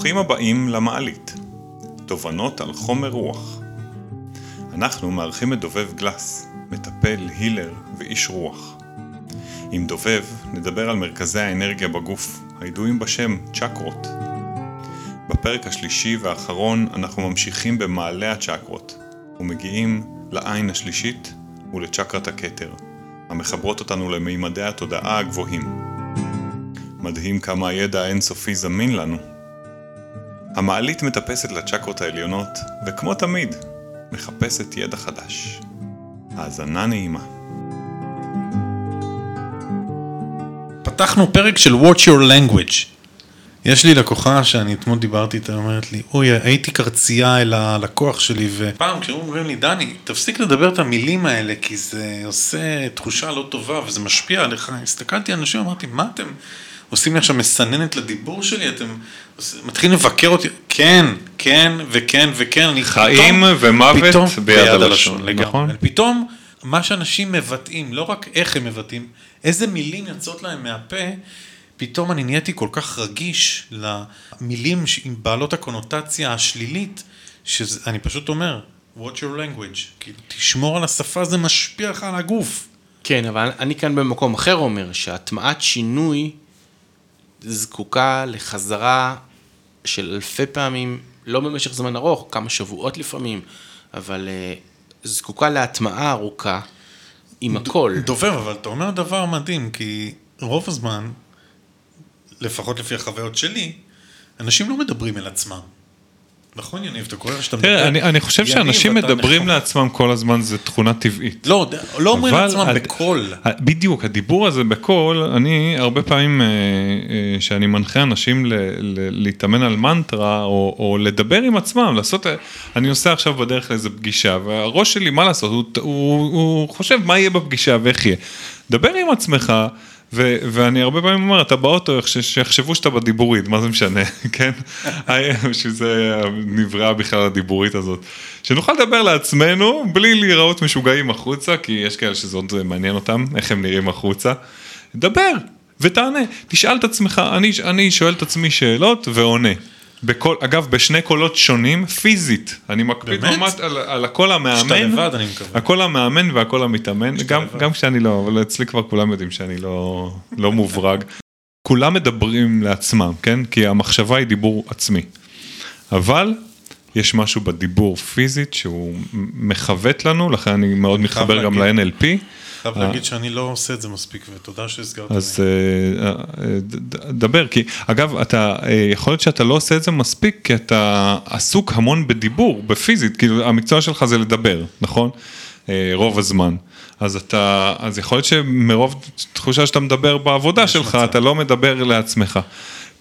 ברוכים הבאים למעלית, תובנות על חומר רוח. אנחנו מארחים את דובב גלס, מטפל, הילר ואיש רוח. עם דובב נדבר על מרכזי האנרגיה בגוף, הידועים בשם צ'קרות. בפרק השלישי והאחרון אנחנו ממשיכים במעלה הצ'קרות, ומגיעים לעין השלישית ולצ'קרת הכתר, המחברות אותנו למימדי התודעה הגבוהים. מדהים כמה הידע האינסופי זמין לנו. המעלית מטפסת לצ'קרות העליונות, וכמו תמיד, מחפשת ידע חדש. האזנה נעימה. פתחנו פרק של Watch Your Language. יש לי לקוחה שאני אתמול דיברתי איתה, אומרת לי, אוי, הייתי קרצייה אל הלקוח שלי, ופעם כשהוא אומרים לי, דני, תפסיק לדבר את המילים האלה, כי זה עושה תחושה לא טובה וזה משפיע עליך. הסתכלתי על אנשים, אמרתי, מה אתם עושים לי עכשיו מסננת לדיבור שלי? אתם מתחילים לבקר אותי? כן, כן וכן וכן. אני חיים פתאום- ומוות פתאום ביד הלשון, לגמרי. נכון? פתאום, מה שאנשים מבטאים, לא רק איך הם מבטאים, איזה מילים יוצאות להם מהפה, פתאום אני נהייתי כל כך רגיש למילים עם בעלות הקונוטציה השלילית, שאני פשוט אומר, watch your language, כאילו, תשמור על השפה, זה משפיע לך על הגוף. כן, אבל אני כאן במקום אחר אומר שהטמעת שינוי זקוקה לחזרה של אלפי פעמים, לא במשך זמן ארוך, כמה שבועות לפעמים, אבל אה, זקוקה להטמעה ארוכה עם הכל. דובב, אבל אתה אומר דבר מדהים, כי רוב הזמן, לפחות לפי החוויות שלי, אנשים לא מדברים אל עצמם. נכון, יניב? אתה קורא שאתה מדבר... תראה, אני, אני חושב יניב, שאנשים מדברים נחמד. לעצמם כל הזמן, זה תכונה טבעית. לא, לא אומרים לעצמם הד- בקול. בדיוק, הדיבור הזה בקול, אני הרבה פעמים, אה, אה, שאני מנחה אנשים ל- ל- להתאמן על מנטרה, או, או לדבר עם עצמם, לעשות, אה, אני נוסע עכשיו בדרך לאיזה פגישה, והראש שלי, מה לעשות, הוא, הוא, הוא חושב מה יהיה בפגישה ואיך יהיה. דבר עם עצמך. ו- ואני הרבה פעמים אומר, אתה באוטו, יחש- שיחשבו שאתה בדיבורית, מה זה משנה, כן? בשביל זה נבראה בכלל הדיבורית הזאת. שנוכל לדבר לעצמנו בלי להיראות משוגעים החוצה, כי יש כאלה שזה עוד מעניין אותם, איך הם נראים החוצה. דבר ותענה, תשאל את עצמך, אני, אני שואל את עצמי שאלות ועונה. בכל, אגב, בשני קולות שונים, פיזית. אני מקפיד באמת? ממש על, על הקול המאמן. שאתה לבד, אני מקווה. הקול המאמן והקול המתאמן, גם, לבד. גם כשאני לא, אבל אצלי כבר כולם יודעים שאני לא, לא מוברג. כולם מדברים לעצמם, כן? כי המחשבה היא דיבור עצמי. אבל יש משהו בדיבור פיזית שהוא מכוות לנו, לכן אני מאוד מתחבר גם להגיד. ל-NLP. חייב להגיד שאני לא עושה את זה מספיק, ותודה שהסגרת. אז אה, אה, דבר, כי אגב, אתה, אה, יכול להיות שאתה לא עושה את זה מספיק, כי אתה עסוק המון בדיבור, בפיזית, כאילו המקצוע שלך זה לדבר, נכון? אה, רוב הזמן. אז אתה, אז יכול להיות שמרוב תחושה שאתה מדבר בעבודה שלך, מצב. אתה לא מדבר לעצמך.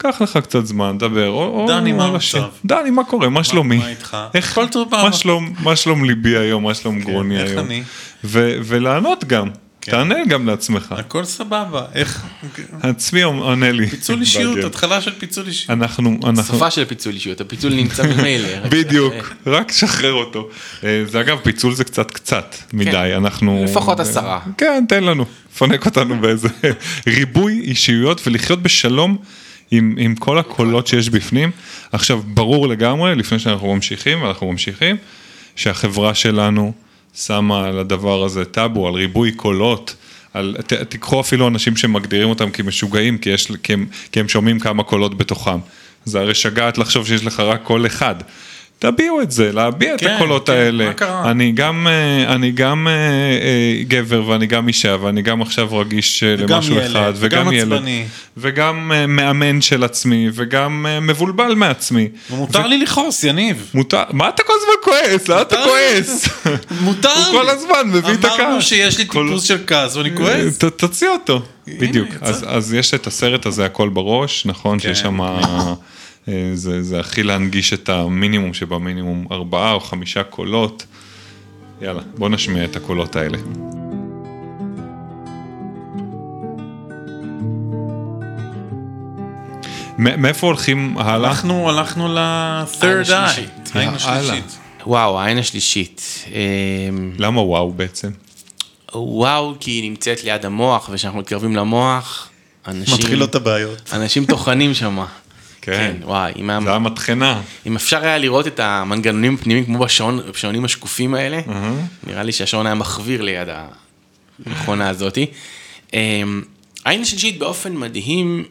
קח לך קצת זמן, דבר. או, או דני, מה. המצב? דני, מה קורה? מה שלומי? מה איתך? איך, הכל טוב מה. שלום, מה שלום ליבי היום? מה שלום גרוני איך היום? אני? ו- ולענות גם. כן. תענה גם לעצמך. הכל סבבה, איך... עצמי עונה לי. פיצול אישיות. התחלה של פיצול אישיות. אנחנו, אנחנו, שפה של פיצול אישיות, הפיצול נמצא ממילא. בדיוק, רק שחרר אותו. אה, זה אגב, פיצול זה קצת קצת מדי, אנחנו... כן. לפחות עשרה. כן, תן לנו, פנק אותנו באיזה ריבוי אישיויות ולחיות בשלום עם, עם כל הקולות שיש בפנים. עכשיו, ברור לגמרי, לפני שאנחנו ממשיכים, ואנחנו ממשיכים, שהחברה שלנו שמה על הדבר הזה טאבו, על ריבוי קולות. על, ת, תיקחו אפילו אנשים שמגדירים אותם כמשוגעים, כי, יש, כי, הם, כי הם שומעים כמה קולות בתוכם. זה הרי שגעת לחשוב שיש לך רק קול אחד. תביעו את זה, להביע את כן, הקולות כן, האלה. מה קרה? אני גם, אה, אני גם אה, אה, גבר ואני גם אישה ואני גם עכשיו רגיש וגם למשהו ילד, אחד וגם וגם ילד עצבני. וגם מאמן של עצמי וגם מבולבל מעצמי. ומותר לי לכעוס, יניב. מותר, מה אתה כל הזמן כועס? למה אתה. כועס? מותר לי. הוא כל הזמן מביא את הכעס. אמרנו שיש לי כל- טיפוס של כעס ואני כועס. ת- תוציא אותו, בדיוק. אז, אז יש את הסרט הזה הכל בראש, נכון כן. שיש שם, אה, זה, זה הכי להנגיש את המינימום שבמינימום ארבעה או חמישה קולות. יאללה, בוא נשמיע את הקולות האלה. מאיפה הולכים הלאה? אנחנו הלכנו ל-third eye. העין. השלישית. וואו, העין השלישית. אמ, למה וואו בעצם? וואו, כי היא נמצאת ליד המוח, וכשאנחנו מתקרבים למוח, אנשים... מתחילות הבעיות. אנשים טוחנים שם. כן, וואי, אם היה- זה היה מטחנה. אם אפשר היה לראות את המנגנונים הפנימיים כמו בשעונים השקופים האלה, נראה לי שהשעון היה מחוויר ליד המכונה הזאתי. אמ, העין השלישית באופן מדהים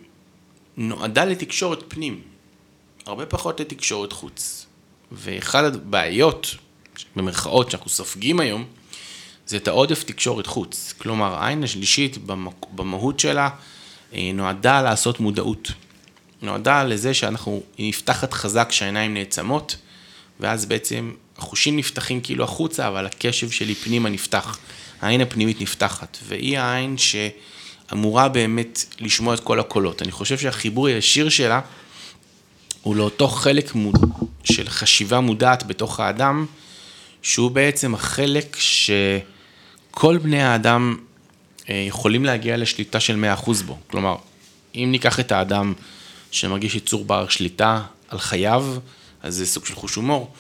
נועדה לתקשורת פנים, הרבה פחות לתקשורת חוץ. ואחת הבעיות, במרכאות, שאנחנו סופגים היום, זה את העודף תקשורת חוץ. כלומר, העין השלישית במהות שלה אה, נועדה לעשות מודעות. נועדה לזה שאנחנו, היא נפתחת חזק כשהעיניים נעצמות, ואז בעצם החושים נפתחים כאילו החוצה, אבל הקשב שלי פנימה נפתח. העין הפנימית נפתחת, והיא העין שאמורה באמת לשמוע את כל הקולות. אני חושב שהחיבור הישיר שלה הוא לאותו חלק מוד... של חשיבה מודעת בתוך האדם, שהוא בעצם החלק שכל בני האדם אה, יכולים להגיע לשליטה של 100% בו. כלומר, אם ניקח את האדם שמרגיש יצור בר שליטה על חייו, אז זה סוג של חוש הומור.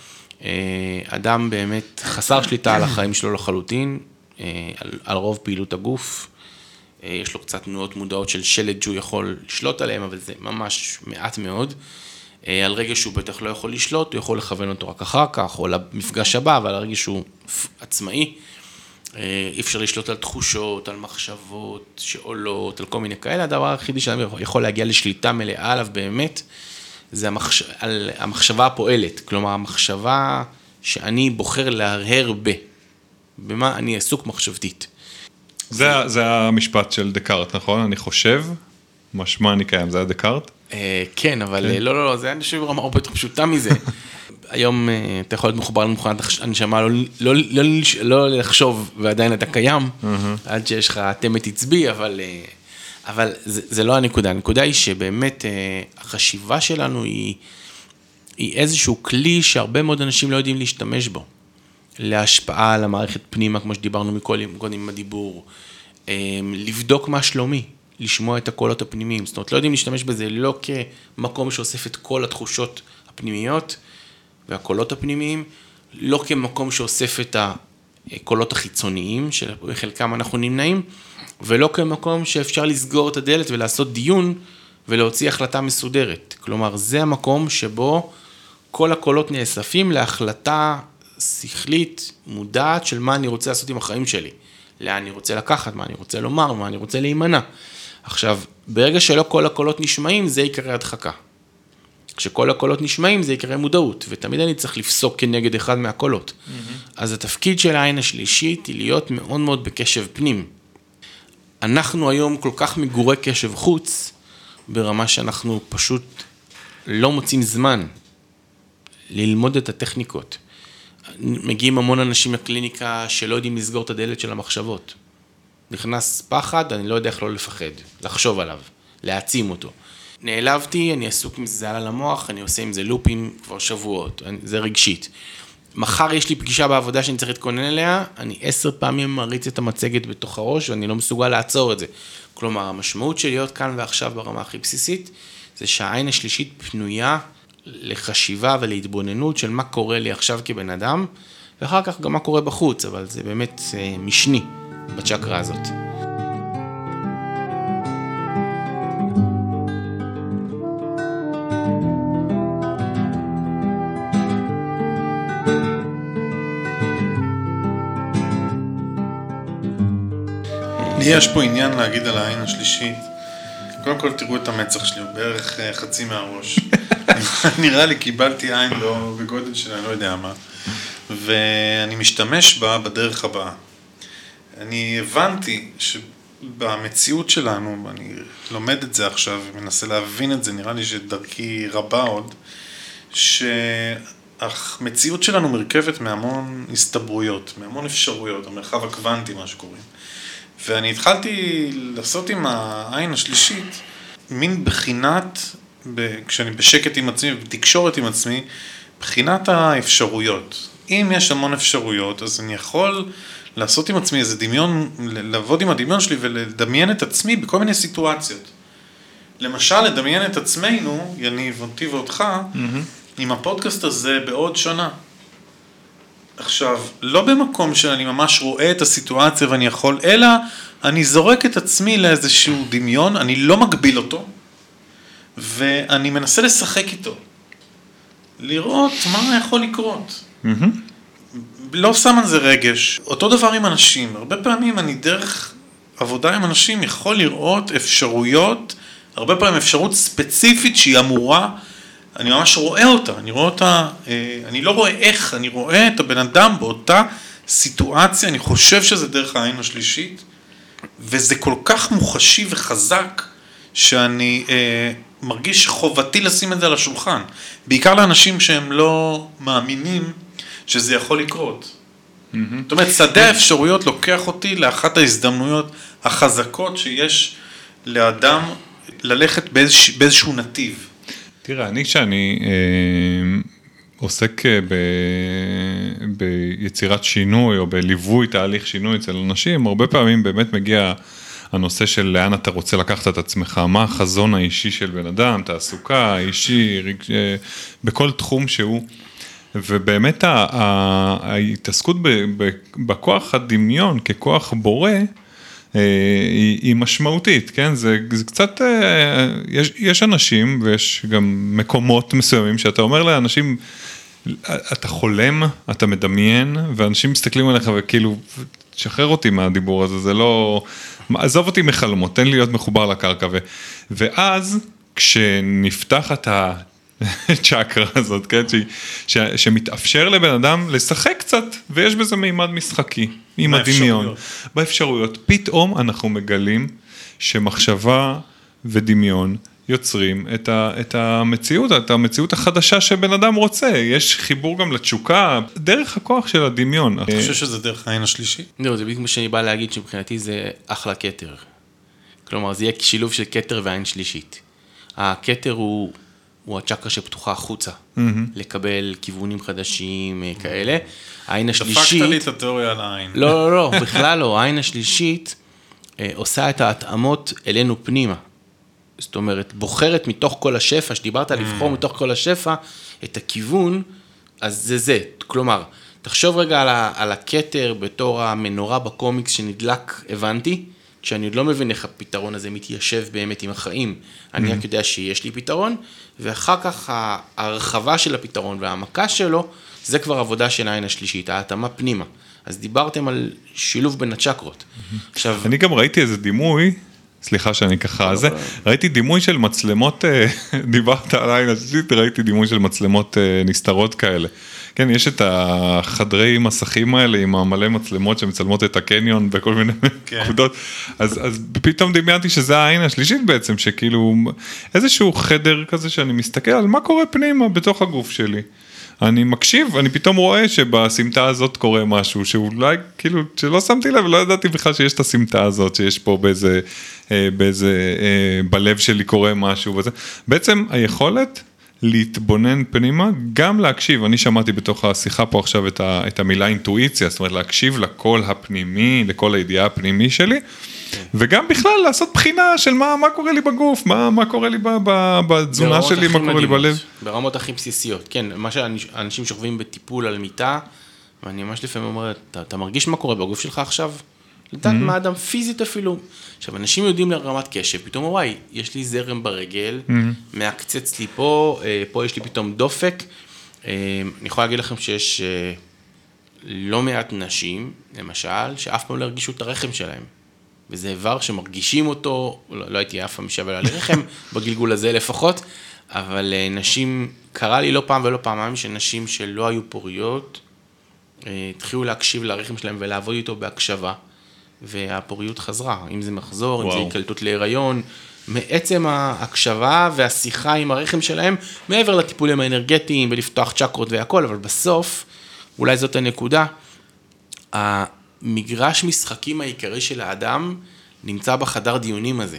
אה, אדם באמת חסר שליטה על החיים שלו לחלוטין, אה, על, על רוב פעילות הגוף. אה, יש לו קצת תנועות מודעות של שלד שהוא יכול לשלוט עליהם, אבל זה ממש מעט מאוד. על רגע שהוא בטח לא יכול לשלוט, הוא יכול לכוון אותו רק אחר כך, או למפגש הבא, אבל על רגע שהוא עצמאי, אי אפשר לשלוט על תחושות, על מחשבות שעולות, על כל מיני כאלה. הדבר היחידי שאדם יכול להגיע לשליטה מלאה עליו באמת, זה המחש... על המחשבה הפועלת. כלומר, המחשבה שאני בוחר להרהר ב. במה אני עסוק מחשבתית. זה, זה המשפט של דקארט, נכון? אני חושב, משמע אני קיים, זה היה דקארט? אה, כן, אבל אה, לא, לא, לא, זה אני חושב רמה הרבה יותר פשוטה מזה. היום אה, אתה יכול להיות מחובר למכונת הנשמה, לא, לא, לא, לא לחשוב ועדיין אתה קיים, עד שיש לך תמת עצבי, אבל, אה, אבל זה, זה לא הנקודה. הנקודה היא שבאמת אה, החשיבה שלנו היא, היא איזשהו כלי שהרבה מאוד אנשים לא יודעים להשתמש בו. להשפעה על המערכת פנימה, כמו שדיברנו מקודם קודם עם הדיבור, לבדוק מה שלומי, לשמוע את הקולות הפנימיים. זאת אומרת, לא יודעים להשתמש בזה לא כמקום שאוסף את כל התחושות הפנימיות והקולות הפנימיים, לא כמקום שאוסף את הקולות החיצוניים, שבחלקם אנחנו נמנעים, ולא כמקום שאפשר לסגור את הדלת ולעשות דיון ולהוציא החלטה מסודרת. כלומר, זה המקום שבו כל הקולות נאספים להחלטה שכלית, מודעת, של מה אני רוצה לעשות עם החיים שלי. לאן אני רוצה לקחת, מה אני רוצה לומר, מה אני רוצה להימנע. עכשיו, ברגע שלא כל הקולות נשמעים, זה יקרה הדחקה. כשכל הקולות נשמעים, זה יקרה מודעות, ותמיד אני צריך לפסוק כנגד אחד מהקולות. Mm-hmm. אז התפקיד של העין השלישית היא להיות מאוד מאוד בקשב פנים. אנחנו היום כל כך מגורי קשב חוץ, ברמה שאנחנו פשוט לא מוצאים זמן ללמוד את הטכניקות. מגיעים המון אנשים לקליניקה שלא יודעים לסגור את הדלת של המחשבות. נכנס פחד, אני לא יודע איך לא לפחד, לחשוב עליו, להעצים אותו. נעלבתי, אני עסוק עם זה, עלה למוח, אני עושה עם זה לופים כבר שבועות, זה רגשית. מחר יש לי פגישה בעבודה שאני צריך להתכונן אליה, אני עשר פעמים מריץ את המצגת בתוך הראש ואני לא מסוגל לעצור את זה. כלומר, המשמעות של להיות כאן ועכשיו ברמה הכי בסיסית, זה שהעין השלישית פנויה לחשיבה ולהתבוננות של מה קורה לי עכשיו כבן אדם, ואחר כך גם מה קורה בחוץ, אבל זה באמת אה, משני בצ'קרה הזאת. יש פה עניין להגיד על העין השלישית. קודם כל תראו את המצח שלי, הוא בערך אה, חצי מהראש. נראה לי קיבלתי עין לא בגודל של אני לא יודע מה. ואני משתמש בה בדרך הבאה. אני הבנתי שבמציאות שלנו, ואני לומד את זה עכשיו ומנסה להבין את זה, נראה לי שדרכי רבה עוד, שהמציאות שלנו מורכבת מהמון הסתברויות, מהמון אפשרויות, המרחב הקוונטי, מה שקוראים. ואני התחלתי לעשות עם העין השלישית מין בחינת, כשאני בשקט עם עצמי, בתקשורת עם עצמי, בחינת האפשרויות. אם יש המון אפשרויות, אז אני יכול לעשות עם עצמי איזה דמיון, לעבוד עם הדמיון שלי ולדמיין את עצמי בכל מיני סיטואציות. למשל, לדמיין את עצמנו, יניב, אותי ואותך, mm-hmm. עם הפודקאסט הזה בעוד שנה. עכשיו, לא במקום שאני ממש רואה את הסיטואציה ואני יכול, אלא אני זורק את עצמי לאיזשהו דמיון, אני לא מגביל אותו, ואני מנסה לשחק איתו. לראות מה יכול לקרות. לא שם על זה רגש. אותו דבר עם אנשים. הרבה פעמים אני דרך עבודה עם אנשים יכול לראות אפשרויות, הרבה פעמים אפשרות ספציפית שהיא אמורה, אני ממש רואה אותה, אני רואה אותה, אה, אני לא רואה איך, אני רואה את הבן אדם באותה סיטואציה, אני חושב שזה דרך העין השלישית, וזה כל כך מוחשי וחזק, שאני אה, מרגיש חובתי לשים את זה על השולחן. בעיקר לאנשים שהם לא מאמינים שזה יכול לקרות. זאת אומרת, שדה האפשרויות לוקח אותי לאחת ההזדמנויות החזקות שיש לאדם ללכת באיזוש, באיזשהו נתיב. תראה, אני כשאני אה, עוסק אה, ב, ביצירת שינוי או בליווי תהליך שינוי אצל אנשים, הרבה פעמים באמת מגיע הנושא של לאן אתה רוצה לקחת את עצמך, מה החזון האישי של בן אדם, תעסוקה, אישי, רגש, אה, בכל תחום שהוא. ובאמת ההתעסקות בכוח הדמיון ככוח בורא, היא, היא משמעותית, כן? זה, זה קצת, אה, יש, יש אנשים ויש גם מקומות מסוימים שאתה אומר לאנשים, אתה חולם, אתה מדמיין, ואנשים מסתכלים עליך וכאילו, תשחרר אותי מהדיבור הזה, זה לא, עזוב אותי מחלומות, תן לי להיות מחובר לקרקע. ו, ואז, כשנפתחת הצ'קרה הזאת, כן, ש, ש, שמתאפשר לבן אדם לשחק קצת, ויש בזה מימד משחקי, עם הדמיון. באפשרויות. פתאום אנחנו מגלים שמחשבה ודמיון יוצרים את, ה, את המציאות, את המציאות החדשה שבן אדם רוצה. יש חיבור גם לתשוקה, דרך הכוח של הדמיון. אתה חושב שזה דרך העין השלישית? לא, זה בדיוק מה שאני בא להגיד, שמבחינתי זה אחלה כתר. כלומר, זה יהיה שילוב של כתר ועין שלישית. הכתר הוא, הוא הצ'קרה שפתוחה החוצה, לקבל כיוונים חדשים אה, כאלה. העין השלישית... דפקת לי את התיאוריה על העין. לא, לא, לא, בכלל לא. העין השלישית אה, עושה את ההתאמות אלינו פנימה. זאת אומרת, בוחרת מתוך כל השפע, שדיברת על לבחור מתוך כל השפע, את הכיוון, אז זה זה. כלומר, תחשוב רגע על, ה- על הכתר בתור המנורה בקומיקס שנדלק, הבנתי, שאני עוד לא מבין איך הפתרון הזה מתיישב באמת עם החיים. אני רק יודע שיש לי פתרון, ואחר כך ההרחבה של הפתרון וההעמקה שלו, זה כבר עבודה של העין השלישית, ההתאמה פנימה. אז דיברתם על שילוב בין הצ'קרות. עכשיו, אני גם ראיתי איזה דימוי, סליחה שאני ככה, זה, ראיתי דימוי של מצלמות, אה, דיברת על העין השלישית, ראיתי דימוי של מצלמות אה, נסתרות כאלה. כן, יש את החדרי מסכים האלה עם המלא מצלמות שמצלמות את הקניון בכל מיני כן. נקודות, אז, אז פתאום דמיינתי שזה העין השלישית בעצם, שכאילו איזשהו חדר כזה שאני מסתכל על מה קורה פנימה בתוך הגוף שלי. אני מקשיב, אני פתאום רואה שבסמטה הזאת קורה משהו שאולי, כאילו, שלא שמתי לב, לא ידעתי בכלל שיש את הסמטה הזאת, שיש פה באיזה, אה, באיזה, אה, בלב שלי קורה משהו וזה. בעצם היכולת להתבונן פנימה, גם להקשיב, אני שמעתי בתוך השיחה פה עכשיו את, ה, את המילה אינטואיציה, זאת אומרת להקשיב לקול הפנימי, לקול הידיעה הפנימי שלי, וגם בכלל לעשות בחינה של מה, מה קורה לי בגוף, מה, מה קורה לי ב, ב, בתזונה שלי, מה קורה לי מדהימות, בלב. ברמות הכי בסיסיות, כן, מה שאנשים שוכבים בטיפול על מיטה, ואני ממש לפעמים אומר, אתה, אתה מרגיש מה קורה בגוף שלך עכשיו? לדעת מה אדם פיזית אפילו. עכשיו, אנשים יודעים לרמת קשב, פתאום וואי, יש לי זרם ברגל, מעקצץ לי פה, אה, פה יש לי פתאום דופק. אה, אני יכול להגיד לכם שיש אה, לא מעט נשים, למשל, שאף פעם לא הרגישו את הרחם שלהם. וזה איבר שמרגישים אותו, לא, לא הייתי אף פעם משווה לה לרחם, בגלגול הזה לפחות, אבל נשים, קרה לי לא פעם ולא פעמיים שנשים שלא היו פוריות, התחילו להקשיב לרחם שלהם ולעבוד איתו בהקשבה, והפוריות חזרה, אם זה מחזור, אם זה וואו. היקלטות להיריון, מעצם ההקשבה והשיחה עם הרחם שלהם, מעבר לטיפולים האנרגטיים ולפתוח צ'קרות והכל, אבל בסוף, אולי זאת הנקודה, המגרש משחקים העיקרי של האדם נמצא בחדר דיונים הזה.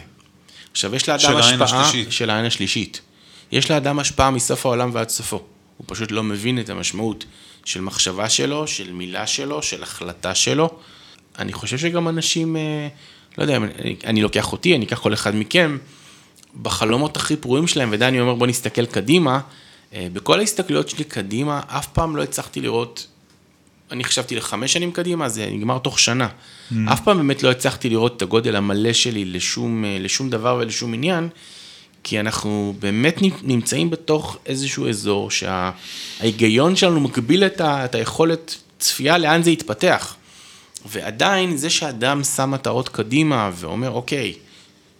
עכשיו, יש לאדם של השפעה... השלישית. של העין השלישית. יש לאדם השפעה מסוף העולם ועד סופו. הוא פשוט לא מבין את המשמעות של מחשבה שלו, של מילה שלו, של החלטה שלו. אני חושב שגם אנשים, אה, לא יודע, אני, אני לוקח אותי, אני אקח כל אחד מכם, בחלומות הכי פרועים שלהם, ודני אומר בוא נסתכל קדימה, אה, בכל ההסתכלויות שלי קדימה, אף פעם לא הצלחתי לראות, אני חשבתי לחמש שנים קדימה, זה נגמר תוך שנה. אף פעם באמת לא הצלחתי לראות את הגודל המלא שלי לשום, אה, לשום דבר ולשום עניין, כי אנחנו באמת נמצאים בתוך איזשהו אזור שההיגיון שלנו מגביל את, ה, את היכולת צפייה לאן זה יתפתח. ועדיין זה שאדם שם מטרות קדימה ואומר, אוקיי,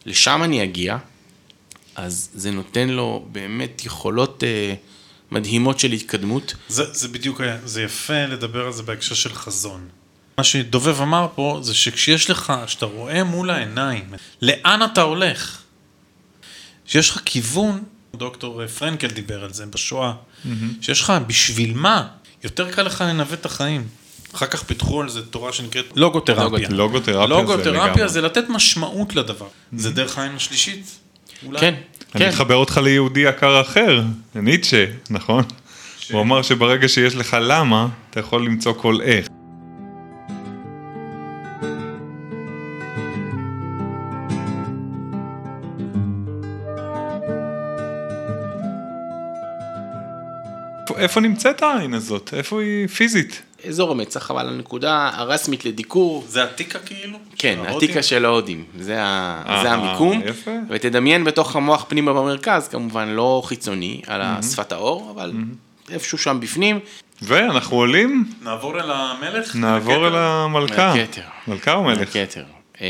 לשם אני אגיע, אז זה נותן לו באמת יכולות אה, מדהימות של התקדמות. זה, זה בדיוק, זה יפה לדבר על זה בהקשר של חזון. מה שדובב אמר פה זה שכשיש לך, שאתה רואה מול העיניים, לאן אתה הולך? שיש לך כיוון, דוקטור פרנקל דיבר על זה בשואה, mm-hmm. שיש לך בשביל מה, יותר קל לך לנווט את החיים. אחר כך פיתחו על זה תורה שנקראת לוגותרפיה. לוגותרפיה, לוגותרפיה זה לתת משמעות לדבר. זה דרך העין השלישית. אולי. כן, אני כן. אחבר אותך ליהודי יקר אחר, ניטשה, נכון? הוא אמר שברגע שיש לך למה, אתה יכול למצוא כל איך. איפה נמצאת העין הזאת? איפה היא פיזית? אזור המצח, אבל הנקודה הרשמית לדיקור, זה עתיקה כאילו? כן? התיקה של ההודים, זה, ה... אה, זה המיקום, יפה. ותדמיין בתוך המוח פנימה במרכז, כמובן לא חיצוני, על שפת האור, אבל איפשהו שם בפנים, ואנחנו עולים, נעבור אל המלך? נעבור אל המלכה. מהכתר. מלכה או מלך? כתר. אה,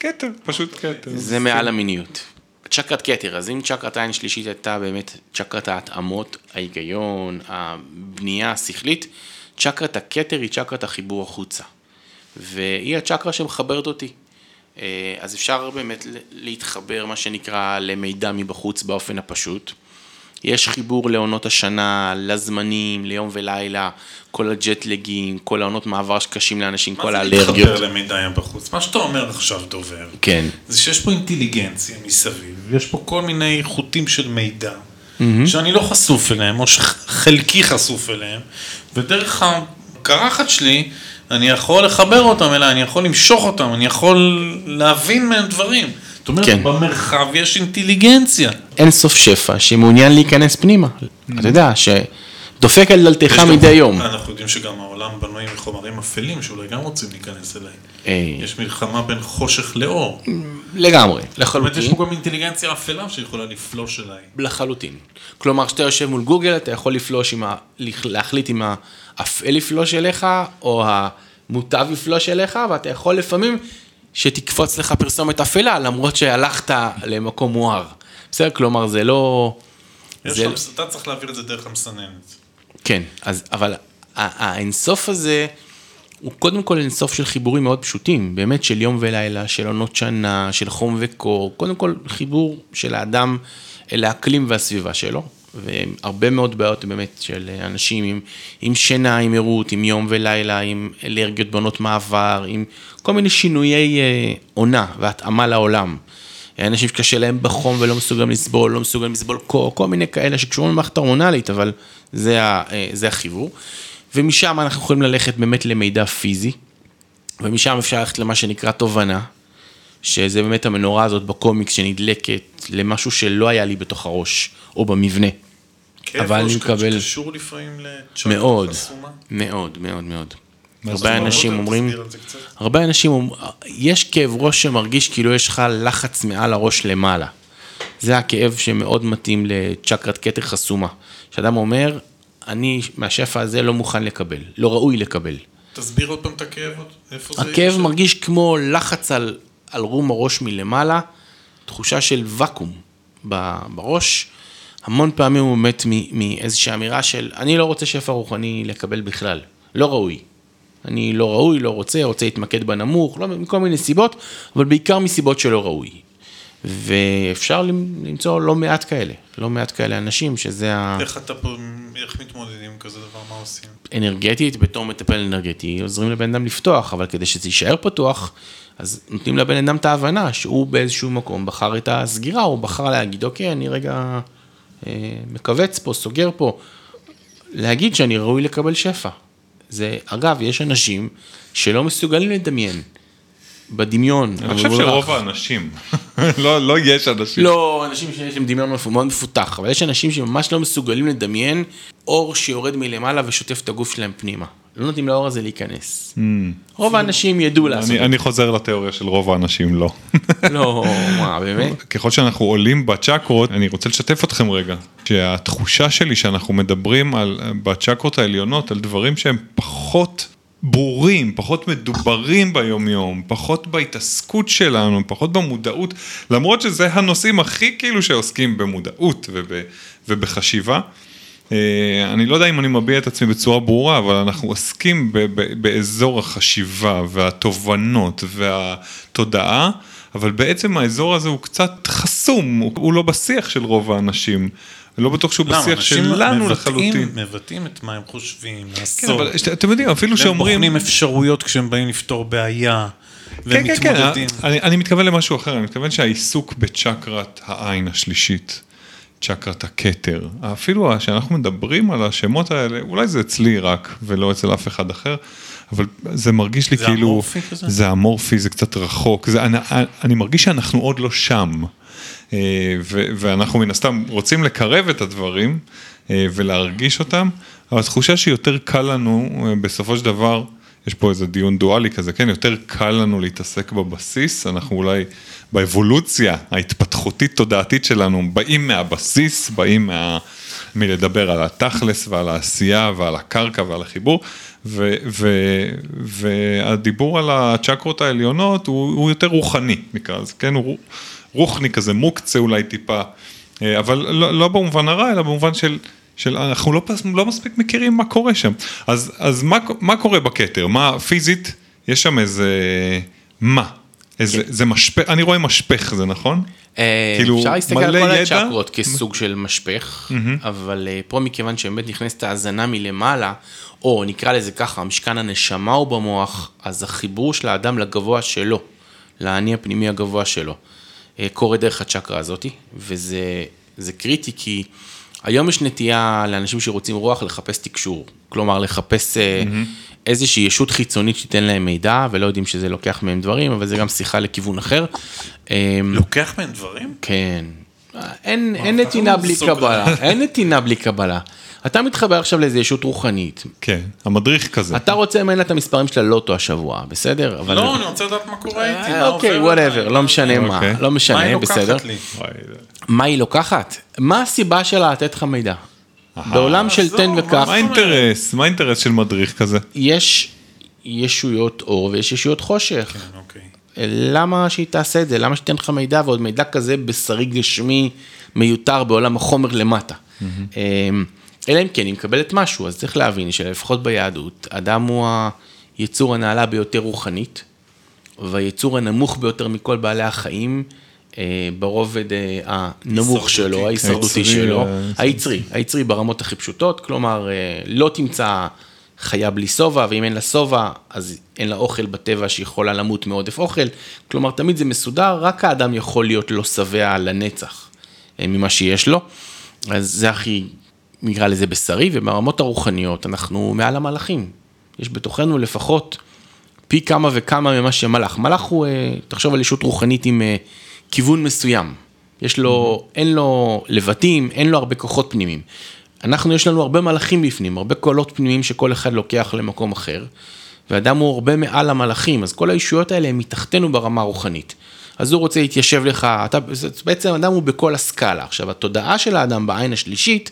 כתר, פשוט כתר. זה מעל המיניות. צ'קרת כתר, אז אם צ'קרת עין שלישית הייתה באמת צ'קרת ההתאמות, ההיגיון, הבנייה השכלית, צ'קרת הכתר היא צ'קרת החיבור החוצה. והיא הצ'קרה שמחברת אותי. אה, אז אפשר באמת להתחבר, מה שנקרא, למידע מבחוץ באופן הפשוט. יש חיבור לעונות השנה, לזמנים, ליום ולילה, כל הג'טלגים, כל העונות מעבר שקשים לאנשים, כל מה זה האלרגיות. להתחבר למידע בחוץ? מה שאתה אומר עכשיו, דובר, כן. זה שיש פה אינטליגנציה מסביב, יש פה כל מיני חוטים של מידע, שאני לא חשוף אליהם, או שחלקי חשוף אליהם, ודרך הקרחת שלי, אני יכול לחבר אותם אליי, אני יכול למשוך אותם, אני יכול להבין מהם דברים. זאת אומרת, כן. במרחב יש אינטליגנציה. אין סוף שפע שמעוניין להיכנס פנימה. אתה יודע, שדופק על דלתך מדי יום. אנחנו יודעים שגם העולם בנוי מחומרים אפלים, שאולי גם רוצים להיכנס אליי. אה, יש מלחמה בין חושך לאור. לגמרי, אומרת, יש לחלוטין. פה גם אינטליגנציה אפלה שיכולה לפלוש אליי. לחלוטין. כלומר, כשאתה יושב מול גוגל, אתה יכול לפלוש עם ה... להחליט אם האפל יפלוש אליך, או המוטב יפלוש אליך, ואתה יכול לפעמים שתקפוץ לך פרסומת אפלה, למרות שהלכת למקום מואר. בסדר? כלומר, זה לא... יש זה- אתה צריך להעביר את זה דרך המסננת. כן, אז, אבל האינסוף הזה, הוא קודם כל אינסוף של חיבורים מאוד פשוטים, באמת של יום ולילה, של עונות שנה, של חום וקור, קודם כל חיבור של האדם אל האקלים והסביבה שלו, והרבה מאוד בעיות באמת של אנשים עם, עם שינה, עם ערות, עם יום ולילה, עם אלרגיות בעונות מעבר, עם כל מיני שינויי אה, עונה והתאמה לעולם. אנשים שקשה להם בחום ולא מסוגלים לסבול, לא מסוגלים לסבול קור, כל מיני כאלה שקשורים למערכת ההורמונלית, אבל זה, ה- אה, זה החיבור. ומשם אנחנו יכולים ללכת באמת למידע פיזי, ומשם אפשר ללכת למה שנקרא תובנה, שזה באמת המנורה הזאת בקומיקס שנדלקת למשהו שלא היה לי בתוך הראש, או במבנה. כאב אבל אני מקבל- שקשור לפעמים מאוד, חסומה. מאוד, מאוד, מאוד. הרבה? אנשים אומרים. הרבה אנשים אומרים, יש כאב ראש שמרגיש כאילו יש לך לחץ מעל הראש למעלה. זה הכאב שמאוד מתאים לצ'קרת כתר חסומה. שאדם אומר, אני מהשפע הזה לא מוכן לקבל, לא ראוי לקבל. תסביר עוד פעם את הכאב, איפה זה? הכאב יש? מרגיש כמו לחץ על, על רום הראש מלמעלה, תחושה של ואקום בראש. המון פעמים הוא מת מאיזושהי אמירה של, אני לא רוצה שפע רוחני לקבל בכלל, לא ראוי. אני לא ראוי, לא רוצה, רוצה להתמקד בנמוך, לא, מכל מיני סיבות, אבל בעיקר מסיבות שלא ראוי. ואפשר למ- למצוא לא מעט כאלה, לא מעט כאלה אנשים שזה ה... איך אתה פה, איך מתמודדים עם כזה דבר, מה עושים? אנרגטית, בתור מטפל אנרגטי, עוזרים לבן אדם לפתוח, אבל כדי שזה יישאר פתוח, אז נותנים לבן אדם את ההבנה שהוא באיזשהו מקום בחר את הסגירה, הוא בחר להגיד, אוקיי, אני רגע אה, מכווץ פה, סוגר פה. להגיד שאני ראוי לקבל שפע. זה, אגב, יש אנשים שלא מסוגלים לדמיין. בדמיון. אני חושב המבורך. שרוב האנשים, לא לא יש אנשים. לא, אנשים שיש להם דמיון מאוד מפותח, אבל יש אנשים שממש לא מסוגלים לדמיין אור שיורד מלמעלה ושוטף את הגוף שלהם פנימה. לא נותנים לאור הזה להיכנס. רוב האנשים ידעו לעשות אני, את אני חוזר לתיאוריה של רוב האנשים לא. זה. לא, מה, באמת? ככל שאנחנו עולים בצ'קרות, אני רוצה לשתף אתכם רגע, שהתחושה שלי שאנחנו מדברים על, בצ'קרות העליונות, על דברים שהם פחות ברורים, פחות מדוברים ביומיום, פחות בהתעסקות שלנו, פחות במודעות, למרות שזה הנושאים הכי כאילו שעוסקים במודעות וב, ובחשיבה. אה, אני לא יודע אם אני מביע את עצמי בצורה ברורה, אבל אנחנו עוסקים באזור החשיבה והתובנות והתודעה, אבל בעצם האזור הזה הוא קצת חסום, הוא, הוא לא בשיח של רוב האנשים. אני לא בטוח שהוא למה? בשיח שלנו מבטאים- לחלוטין. מבטאים את מה הם חושבים, כן, לעשות. אבל שת- אתם יודעים, אפילו הם שאומרים... בוחנים אפשרויות כשהם באים לפתור בעיה. כן, כן, כן, ומתמודדים. אני, אני מתכוון למשהו אחר, אני מתכוון שהעיסוק בצ'קרת העין השלישית, צ'קרת הכתר, אפילו שאנחנו מדברים על השמות האלה, אולי זה אצלי רק ולא אצל אף אחד אחר, אבל זה מרגיש לי זה כאילו, אמורפי כזה? זה אמורפי, זה קצת רחוק, זה, אני, אני מרגיש שאנחנו עוד לא שם, אה, ו, ואנחנו מן הסתם רוצים לקרב את הדברים אה, ולהרגיש אותם, אבל התחושה שיותר קל לנו אה, בסופו של דבר, יש פה איזה דיון דואלי כזה, כן, יותר קל לנו להתעסק בבסיס, אנחנו אולי באבולוציה ההתפתחותית תודעתית שלנו באים מהבסיס, באים מה... מלדבר על התכלס ועל העשייה ועל הקרקע ועל החיבור, ו, ו, והדיבור על הצ'קרות העליונות הוא, הוא יותר רוחני נקרא לזה, כן, הוא רוחני כזה, מוקצה אולי טיפה, אה, אבל לא, לא במובן הרע, אלא במובן של... של אנחנו לא, לא מספיק מכירים מה קורה שם. אז, אז מה, מה קורה בכתר? מה פיזית? יש שם איזה... מה? איזה, זה משפך, אני רואה משפך, זה נכון? אה, כאילו, אפשר להסתכל על כל? הצ'קרות כסוג של משפך, אבל אה, פה מכיוון שבאמת נכנסת ההאזנה מלמעלה, או נקרא לזה ככה, משכן הנשמה הוא במוח, אז החיבור של האדם לגבוה שלו, לאני הפנימי הגבוה שלו, אה, קורה דרך הצ'קרה הזאת, וזה זה קריטי כי היום יש נטייה לאנשים שרוצים רוח לחפש תקשור, כלומר לחפש אה, איזושהי ישות חיצונית שתיתן להם מידע, ולא יודעים שזה לוקח מהם דברים, אבל זה גם שיחה לכיוון אחר. אה, לוקח מהם דברים? כן. אין, אין נתינה לא בלי סוגריים. קבלה, אין נתינה בלי קבלה. אתה מתחבר עכשיו לאיזו ישות רוחנית, כן, המדריך כזה. אתה רוצה ממנה את המספרים של הלוטו השבוע, בסדר? אבל... לא, אני רוצה לדעת מה קורה איתי. מה אה, אוקיי, וואטאבר. לא משנה מה, אוקיי. לא מה משנה, היא בסדר. לוקחת לי? מה היא לוקחת? מה הסיבה שלה לתת לך מידע? בעולם של תן מה וקח, מה האינטרס? מה האינטרס של מדריך כזה? יש ישויות אור ויש ישויות חושך. כן, אוקיי. למה שהיא תעשה את זה? למה שתיתן לך מידע ועוד מידע כזה בשרי גשמי מיותר בעולם החומר למטה? אמ, אלא אם כן היא מקבלת משהו, אז צריך להבין שלפחות ביהדות, אדם הוא היצור הנעלה ביותר רוחנית, והיצור הנמוך ביותר מכל בעלי החיים, אה, ברובד אה, הנמוך. שלו, ההישרדותי שלו, אה, היצרי, היצרי ברמות הכי פשוטות, כלומר לא תמצא חיה בלי שובע, ואם אין לה שובע, אז אין לה אוכל בטבע שיכולה למות מעודף אוכל, כלומר תמיד זה מסודר, רק האדם יכול להיות לא שבע לנצח אה, ממה שיש לו, אז זה הכי, נקרא לזה בשרי, וברמות הרוחניות אנחנו מעל המלאכים, יש בתוכנו לפחות פי כמה וכמה ממה שמלאך. מלאך הוא, אה, תחשוב על ישות רוחנית עם אה, כיוון מסוים. יש לו, אין לו לבטים, אין לו הרבה כוחות פנימיים. אנחנו, יש לנו הרבה מלאכים בפנים, הרבה קולות פנימיים שכל אחד לוקח למקום אחר, ואדם הוא הרבה מעל המלאכים, אז כל הישויות האלה הן מתחתנו ברמה הרוחנית. אז הוא רוצה להתיישב לך, אתה, בעצם אדם הוא בכל הסקאלה. עכשיו, התודעה של האדם בעין השלישית,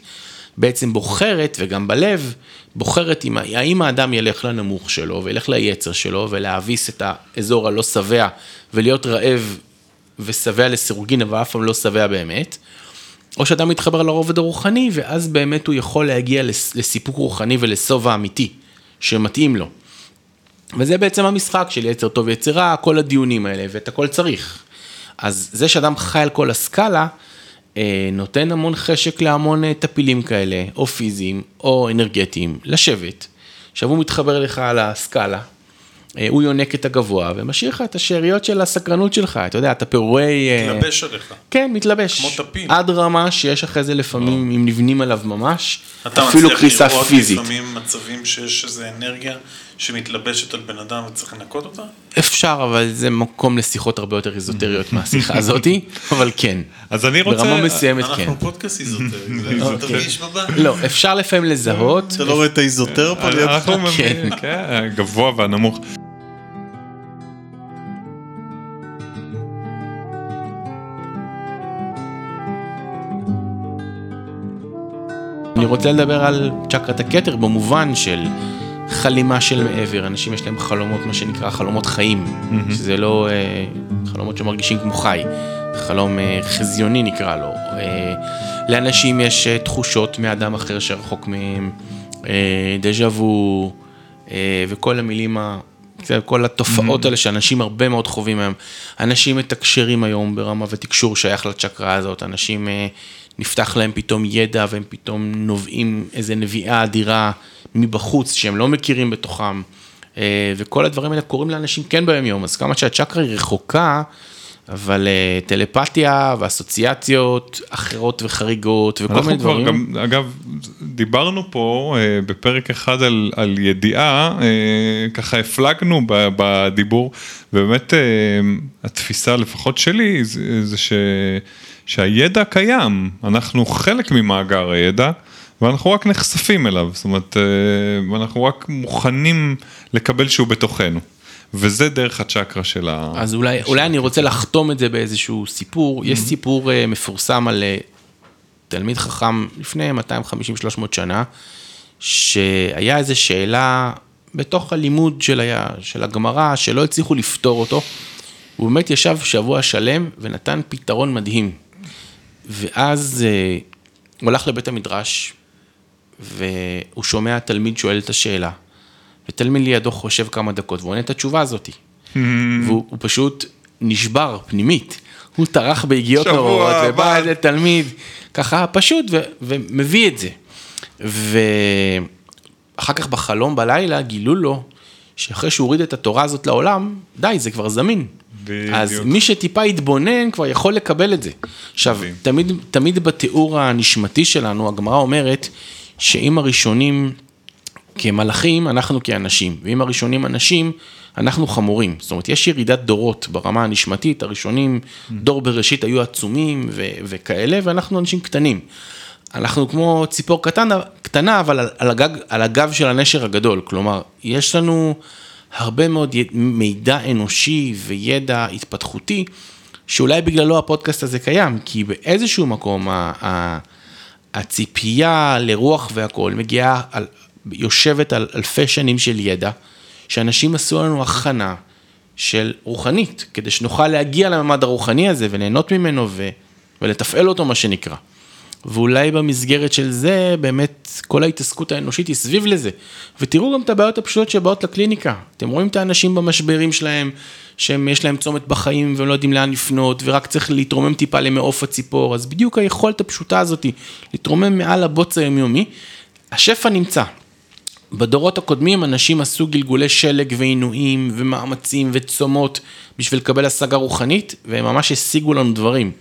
בעצם בוחרת, וגם בלב, בוחרת אם, האם האדם ילך לנמוך שלו, וילך ליצר שלו, ולהביס את האזור הלא שבע, ולהיות רעב ושבע לסירוגין, אבל אף פעם לא שבע באמת, או שאדם מתחבר לרובד הרוחני, ואז באמת הוא יכול להגיע לס- לסיפוק רוחני ולשובע אמיתי, שמתאים לו. וזה בעצם המשחק של יצר טוב ויצר רע, כל הדיונים האלה, ואת הכל צריך. אז זה שאדם חי על כל הסקאלה, אה, נותן המון חשק להמון אה, טפילים כאלה, או פיזיים, או אנרגטיים, לשבת. עכשיו הוא מתחבר לך על הסקאלה, הוא יונק את הגבוה, ומשאיר לך את השאריות של הסקרנות שלך, אתה יודע, את הפירועי... אה, מתלבש עליך. כן, מתלבש. כמו טפיל. עד רמה שיש אחרי זה לפעמים, אם נבנים עליו ממש, אתה אפילו מצליח קריסה לראות פיזית. לפעמים מצבים שיש איזו אנרגיה שמתלבשת על בן אדם וצריך לנקות אותה? אפשר, אבל זה מקום לשיחות הרבה יותר איזוטריות מהשיחה הזאתי, אבל כן. אז אני רוצה... ברמה מסוימת כן. אנחנו פודקאסט איזוטרי, זה איזוטריש בבית. לא, אפשר לפעמים לזהות. אתה לא רואה את האיזוטר פה לידך? אנחנו כן. מבינים, כן, הגבוה והנמוך. אני רוצה לדבר על צ'קרת הכתר במובן של חלימה של מעבר, אנשים יש להם חלומות, מה שנקרא חלומות חיים, שזה לא אה, חלומות שמרגישים כמו חי, חלום אה, חזיוני נקרא לו. אה, לאנשים יש אה, תחושות מאדם אחר שרחוק מהם, אה, דז'ה וו, אה, וכל המילים ה... כל התופעות האלה שאנשים הרבה מאוד חווים היום. אנשים מתקשרים היום ברמה ותקשור שייך לצ'קרה הזאת, אנשים אה, נפתח להם פתאום ידע והם פתאום נובעים איזה נביאה אדירה מבחוץ שהם לא מכירים בתוכם. אה, וכל הדברים האלה קורים לאנשים כן ביום יום, אז כמה שהצ'קרה היא רחוקה, אבל אה, טלפתיה ואסוציאציות אחרות וחריגות וכל מיני דברים. גם, אגב, דיברנו פה אה, בפרק אחד על, על ידיעה, ככה הפלגנו בדיבור, ובאמת התפיסה לפחות שלי זה, זה ש, שהידע קיים, אנחנו חלק ממאגר הידע. ואנחנו רק נחשפים אליו, זאת אומרת, אה, אנחנו רק מוכנים לקבל שהוא בתוכנו. וזה דרך הצ'קרה של ה... אז אולי, אולי אני רוצה לחתום את זה באיזשהו סיפור. יש סיפור אה, מפורסם על אה, תלמיד חכם לפני 250-300 שנה, שהיה איזו שאלה בתוך הלימוד של, היה, של הגמרא, שלא הצליחו לפתור אותו. הוא באמת ישב שבוע שלם ונתן פתרון מדהים. ואז הוא הלך לבית המדרש, והוא שומע תלמיד שואל את השאלה. ותלמיד לידו חושב כמה דקות והוא עונה את התשובה הזאתי. והוא הוא פשוט נשבר פנימית. הוא טרח ביגיעות נוראות. ובא איזה תלמיד, ככה פשוט, ו- ומביא את זה. ואחר כך בחלום בלילה גילו לו, שאחרי שהוא הוריד את התורה הזאת לעולם, די, זה כבר זמין. בדיוק. אז מי שטיפה יתבונן כבר יכול לקבל את זה. עכשיו. תמיד, תמיד בתיאור הנשמתי שלנו, הגמרא אומרת שאם הראשונים כמלאכים, אנחנו כאנשים, ואם הראשונים אנשים, אנחנו חמורים. זאת אומרת, יש ירידת דורות ברמה הנשמתית, הראשונים, דור בראשית היו עצומים ו- וכאלה, ואנחנו אנשים קטנים. אנחנו כמו ציפור קטן, קטנה, אבל על, על, הגג, על הגב של הנשר הגדול. כלומר, יש לנו הרבה מאוד י- מידע אנושי וידע התפתחותי, שאולי בגללו הפודקאסט הזה קיים, כי באיזשהו מקום ה- ה- הציפייה לרוח והכול מגיעה, על, יושבת על אלפי שנים של ידע, שאנשים עשו לנו הכנה של רוחנית, כדי שנוכל להגיע לממד הרוחני הזה וליהנות ממנו ו, ולתפעל אותו, מה שנקרא. ואולי במסגרת של זה, באמת כל ההתעסקות האנושית היא סביב לזה. ותראו גם את הבעיות הפשוטות שבאות לקליניקה. אתם רואים את האנשים במשברים שלהם, שיש להם צומת בחיים והם לא יודעים לאן לפנות, ורק צריך להתרומם טיפה למעוף הציפור. אז בדיוק היכולת הפשוטה הזאת, להתרומם מעל הבוץ היומיומי, השפע נמצא. בדורות הקודמים אנשים עשו גלגולי שלג ועינויים ומאמצים וצומות בשביל לקבל השגה רוחנית, והם ממש השיגו לנו דברים.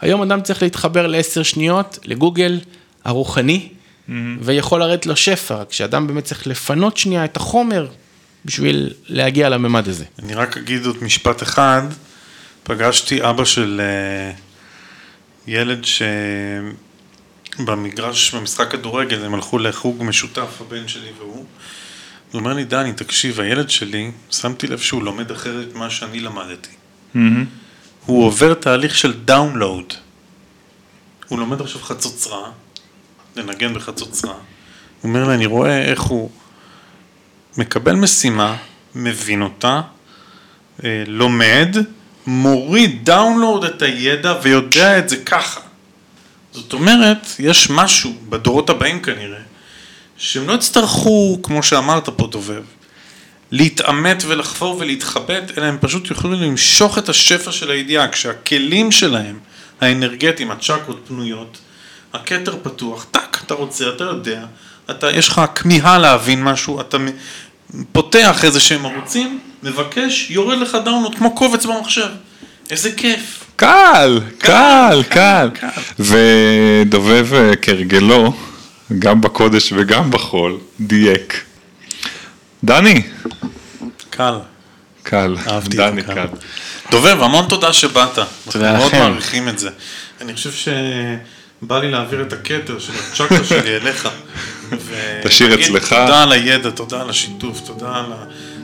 היום אדם צריך להתחבר לעשר שניות לגוגל הרוחני, ויכול לרדת לו שפע, רק שאדם באמת צריך לפנות שנייה את החומר בשביל להגיע לממד הזה. אני רק אגיד עוד משפט אחד, פגשתי אבא של אה, ילד שבמגרש, במשחק כדורגל, הם הלכו לחוג משותף, הבן שלי והוא. הוא אומר לי, דני, תקשיב, הילד שלי, שמתי לב שהוא לומד אחרת ממה שאני למדתי. הוא עובר תהליך של דאונלואוד. הוא לומד עכשיו חצוצרה, לנגן בחצוצרה. הוא אומר לי, אני רואה איך הוא מקבל משימה, מבין אותה, אה, לומד, מוריד דאונלואוד את הידע ויודע את זה ככה. זאת אומרת, יש משהו בדורות הבאים כנראה, שהם לא יצטרכו, כמו שאמרת פה דובב, להתעמת ולחפור ולהתחבט, אלא הם פשוט יוכלו למשוך את השפע של הידיעה, כשהכלים שלהם, האנרגטיים, הצ'קרות פנויות, הכתר פתוח, טאק, אתה רוצה, אתה יודע, אתה, יש לך כמיהה להבין משהו, אתה פותח איזה שהם ערוצים, מבקש, יורד לך download כמו קובץ במחשב. איזה כיף. קל, קל, קל. ודובב אה, כהרגלו, גם בקודש וגם בחול, דייק. דני, קל. קל, אהבתי את דני. קל. דובב, המון תודה שבאת. תודה אנחנו מאוד לכם. מעריכים את זה. אני חושב שבא לי להעביר את הכתר של הצ'קרה שלי אליך. תשאיר אצלך. תודה על הידע, תודה על השיתוף, תודה על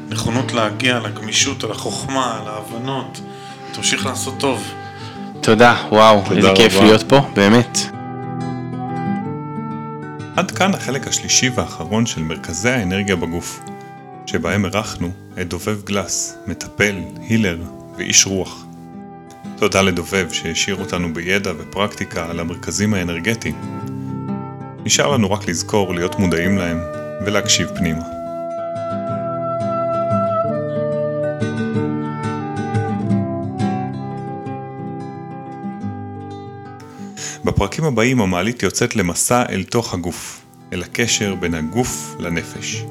הנכונות להגיע, על הגמישות, על החוכמה, על ההבנות. תמשיך לעשות טוב. תודה, וואו, תודה איזה כיף. להיות פה, באמת. עד כאן החלק השלישי והאחרון של מרכזי האנרגיה בגוף, שבהם אירחנו את דובב גלס, מטפל, הילר ואיש רוח. תודה לדובב שהשאיר אותנו בידע ופרקטיקה על המרכזים האנרגטיים. נשאר לנו רק לזכור להיות מודעים להם ולהקשיב פנימה. בפרקים הבאים המעלית יוצאת למסע אל תוך הגוף, אל הקשר בין הגוף לנפש,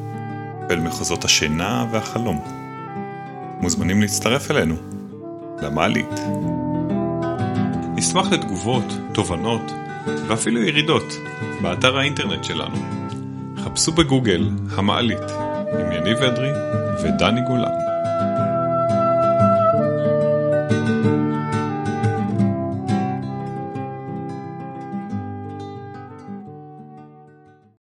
ואל מחוזות השינה והחלום. מוזמנים להצטרף אלינו, למעלית. נשמח לתגובות, תובנות ואפילו ירידות באתר האינטרנט שלנו. חפשו בגוגל המעלית עם יניב אדרי ודני גולן.